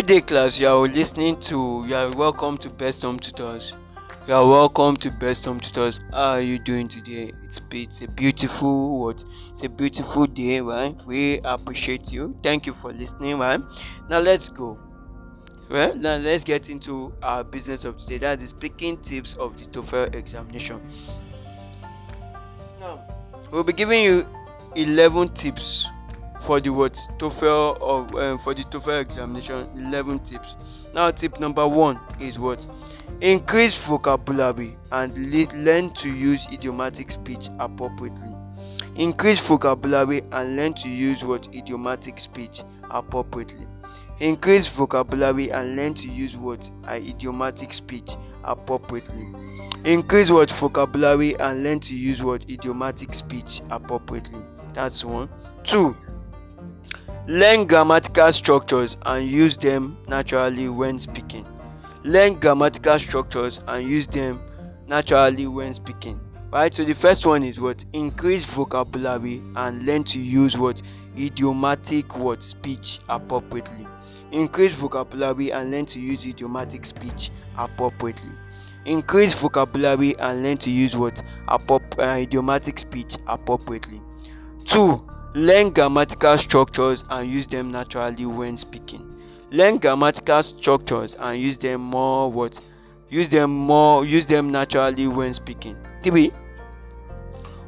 Good day, class. You are listening to. You are welcome to Best Home Tutors. You are welcome to Best Home Tutors. How are you doing today? It's it's a beautiful what? It's a beautiful day, right? We appreciate you. Thank you for listening, right? Now let's go. Well, now let's get into our business of today. That is picking tips of the TOEFL examination. Now, we'll be giving you 11 tips for the what? TOEFL of um, for the TOEFL examination 11 tips. Now tip number one is what? Increase vocabulary and learn to use idiomatic speech appropriately. Increase vocabulary and learn to use what? Idiomatic speech appropriately. Increase vocabulary and learn to use what? Idiomatic speech appropriately. Increase what? Vocabulary and learn to use what? Idiomatic speech appropriately. That's one. Two Learn grammatical structures and use them naturally when speaking. Learn grammatical structures and use them naturally when speaking. Right? So the first one is what? Increase vocabulary and learn to use what? Idiomatic what? Speech appropriately. Increase vocabulary and learn to use idiomatic speech appropriately. Increase vocabulary and learn to use what? Uh, idiomatic speech appropriately. 2 Learn grammatical structures and use them naturally when speaking. Learn grammatical structures and use them more what? Use them more use them naturally when speaking. 3.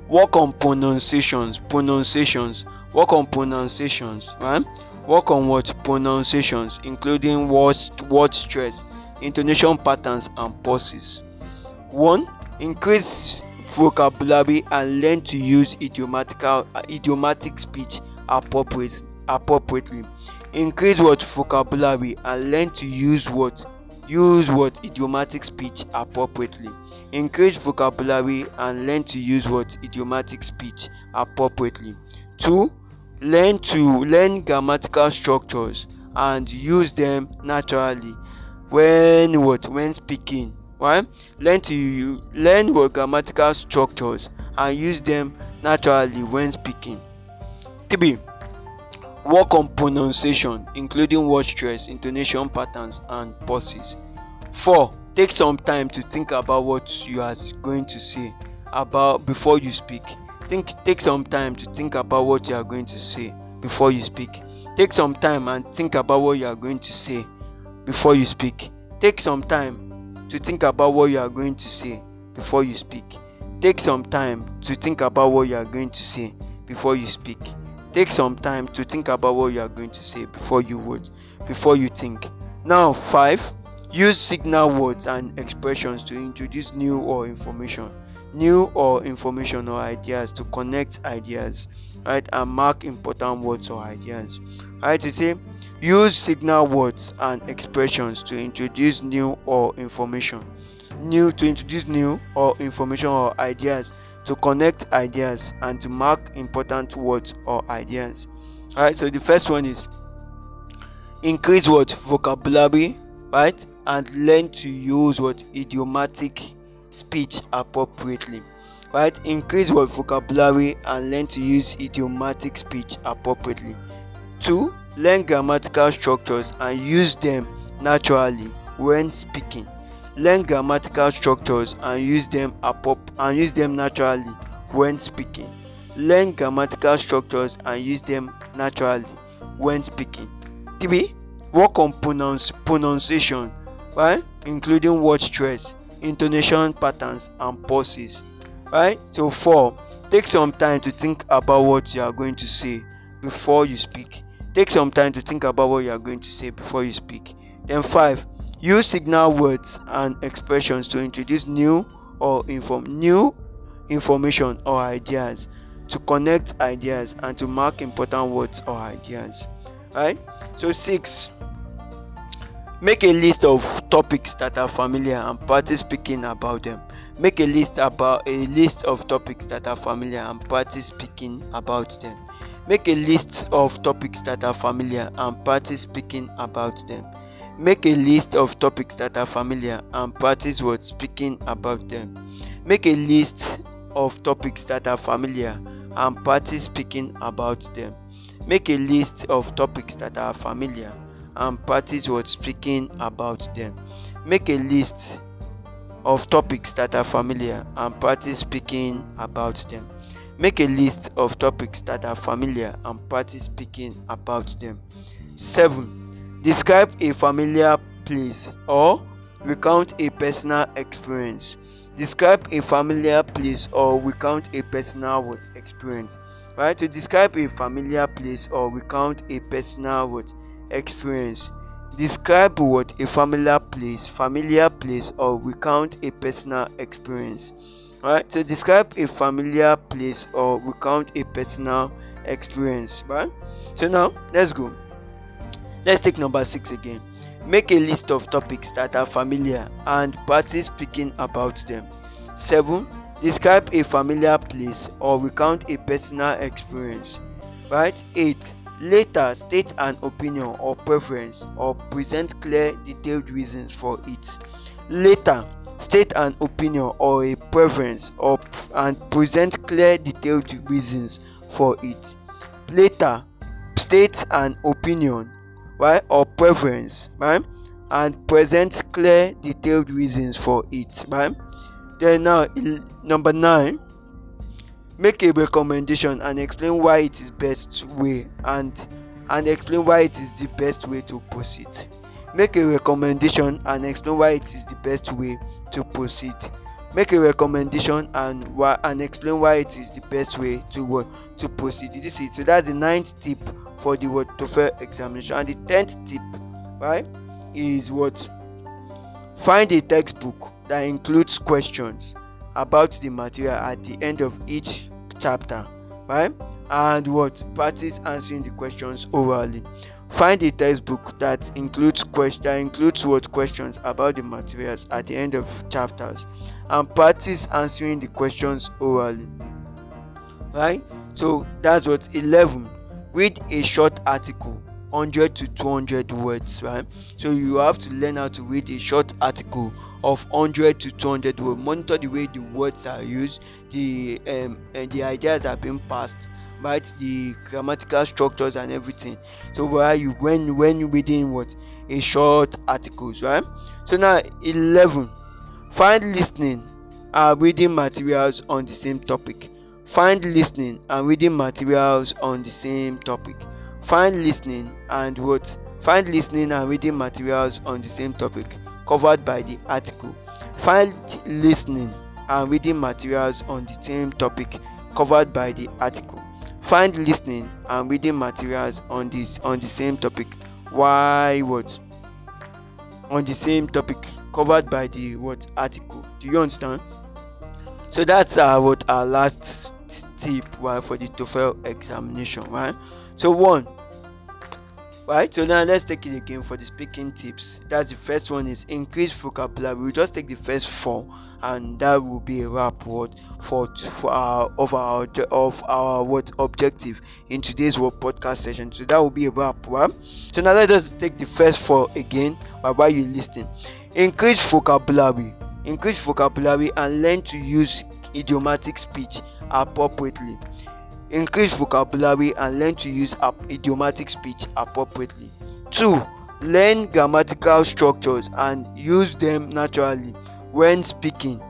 Work on pronunciations. Pronunciations. Work on pronunciations. Right? Work on what? Pronunciations, including word, word stress, intonation patterns, and pauses. 1. Increase vocabulary and learn to use idiomatical uh, idiomatic speech appropriate, appropriately. Increase what vocabulary and learn to use what use what idiomatic speech appropriately. Increase vocabulary and learn to use what idiomatic speech appropriately. Two learn to learn grammatical structures and use them naturally. When what? When speaking one, learn to learn your grammatical structures and use them naturally when speaking. 3. Work on pronunciation, including word stress, intonation patterns, and pauses. 4. Take some time to think about what you are going to say about before you speak. Think take some time to think about what you are going to say before you speak. Take some time and think about what you are going to say before you speak. Take some time to think about what you are going to say before you speak. Take some time to think about what you are going to say before you speak. Take some time to think about what you are going to say before you would, before you think. Now, five, use signal words and expressions to introduce new or information, new or information or ideas to connect ideas, right, and mark important words or ideas. Right, to say Use signal words and expressions to introduce new or information. New to introduce new or information or ideas to connect ideas and to mark important words or ideas. Alright, so the first one is increase what vocabulary, right? And learn to use what idiomatic speech appropriately. Right? Increase what vocabulary and learn to use idiomatic speech appropriately. Two, Learn grammatical structures and use them naturally when speaking. Learn grammatical structures and use them and use them naturally when speaking. Learn grammatical structures and use them naturally when speaking. 3. Work on pronounce, pronunciation, right? Including word stress, intonation patterns, and pauses. Right? So 4. Take some time to think about what you are going to say before you speak. Take some time to think about what you are going to say before you speak. Then, five, use signal words and expressions to introduce new or inform new information or ideas, to connect ideas and to mark important words or ideas. Right? So, six, make a list of topics that are familiar and practice speaking about them. Make a list about a list of topics that are familiar and practice speaking about them. Make a list of topics that are familiar and practice speaking about them. Make a list of topics that are familiar and practice what speaking about them. Make a list of topics that are familiar and practice speaking about them. Make a list of topics that are familiar and practice what speaking about them. Make a list of topics that are familiar and practice speaking about them. Make a list of topics that are familiar and practice speaking about them. 7. Describe a familiar place or recount a personal experience. Describe a familiar place or recount a personal experience. Right? To describe a familiar place or recount a personal experience. Describe what a familiar place, familiar place, or recount a personal experience. Right? To describe a familiar place or recount a personal experience. Right? So now let's go. Let's take number six again. Make a list of topics that are familiar and practice speaking about them. 7. Describe a familiar place or recount a personal experience. Right? 8. Later, state an opinion or preference or present clear, detailed reasons for it. Later, state an opinion or a preference or and present clear, detailed reasons for it. Later, state an opinion right or preference right and present clear, detailed reasons for it right. Then now, number nine make a recommendation and explain why it is best way and and explain why it is the best way to proceed make a recommendation and explain why it is the best way to proceed. Make a recommendation and why and explain why it is the best way to what to proceed. This is so that's the ninth tip for the what TOEFL examination. And the tenth tip right is what? Find a textbook that includes questions about the material at the end of each chapter right and what? Practice answering the questions orally find a textbook that includes question that includes what questions about the materials at the end of chapters and practice answering the questions orally. Right? So that's what 11 read a short article 100 to 200 words right? So you have to learn how to read a short article of 100 to 200 words. Monitor the way the words are used the um and the ideas are being passed right the grammatical structures and everything. So where you when when reading what? A short articles right? So now 11 find listening and reading materials on the same topic. Find listening and reading materials on the same topic. Find listening and what? Find listening and reading materials on the same topic covered by the article. Find listening and reading materials on the same topic covered by the article. Find listening and reading materials on this on the same topic. Why what? On the same topic covered by the what article. Do you understand? So that's uh, what our last tip right, for the TOEFL examination, right? So one right so now let's take it again for the speaking tips that's the first one is increase vocabulary we'll just take the first four and that will be a wrap word for for our uh, of our of our what objective in today's word podcast session so that will be a wrap right? so now let us take the first four again while you listening increase vocabulary increase vocabulary and learn to use idiomatic speech appropriately increase vocabulary and learn to use idiomatic speech appropriately. 2. Learn grammatical structures and use them naturally when speaking.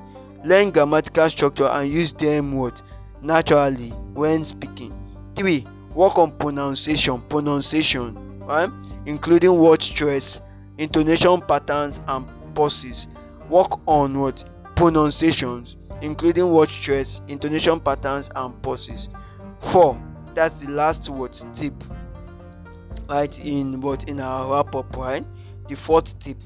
Learn grammatical structure and use them what? Naturally when speaking. 3. Work on pronunciation, pronunciation, right? Including word stress, intonation patterns and pauses. Work on what? Pronunciations, including word stress, intonation patterns and pauses. four that's the last word tip right in what in our wrap up right the fourth tip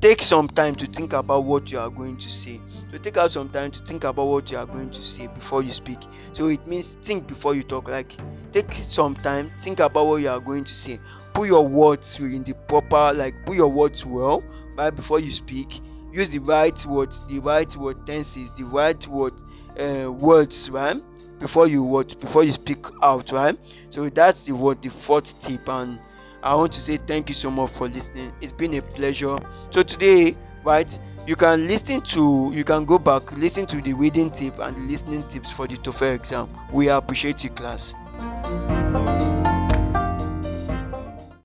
take some time to think about what you are going to say. So take out some time to think about what you are going to say before you speak. So it means think before you talk. Like take some time think about what you are going to say. Put your words in the proper like put your words well right before you speak. Use the right words the right word tenses the right word uh, words right before you what before you speak out right? So that's the what the fourth tip. And i want to say thank you so much for listening. It's been a pleasure. So today right you can listen to you can go back listen to the reading tip and listening tips for the TOEFL exam. We appreciate you class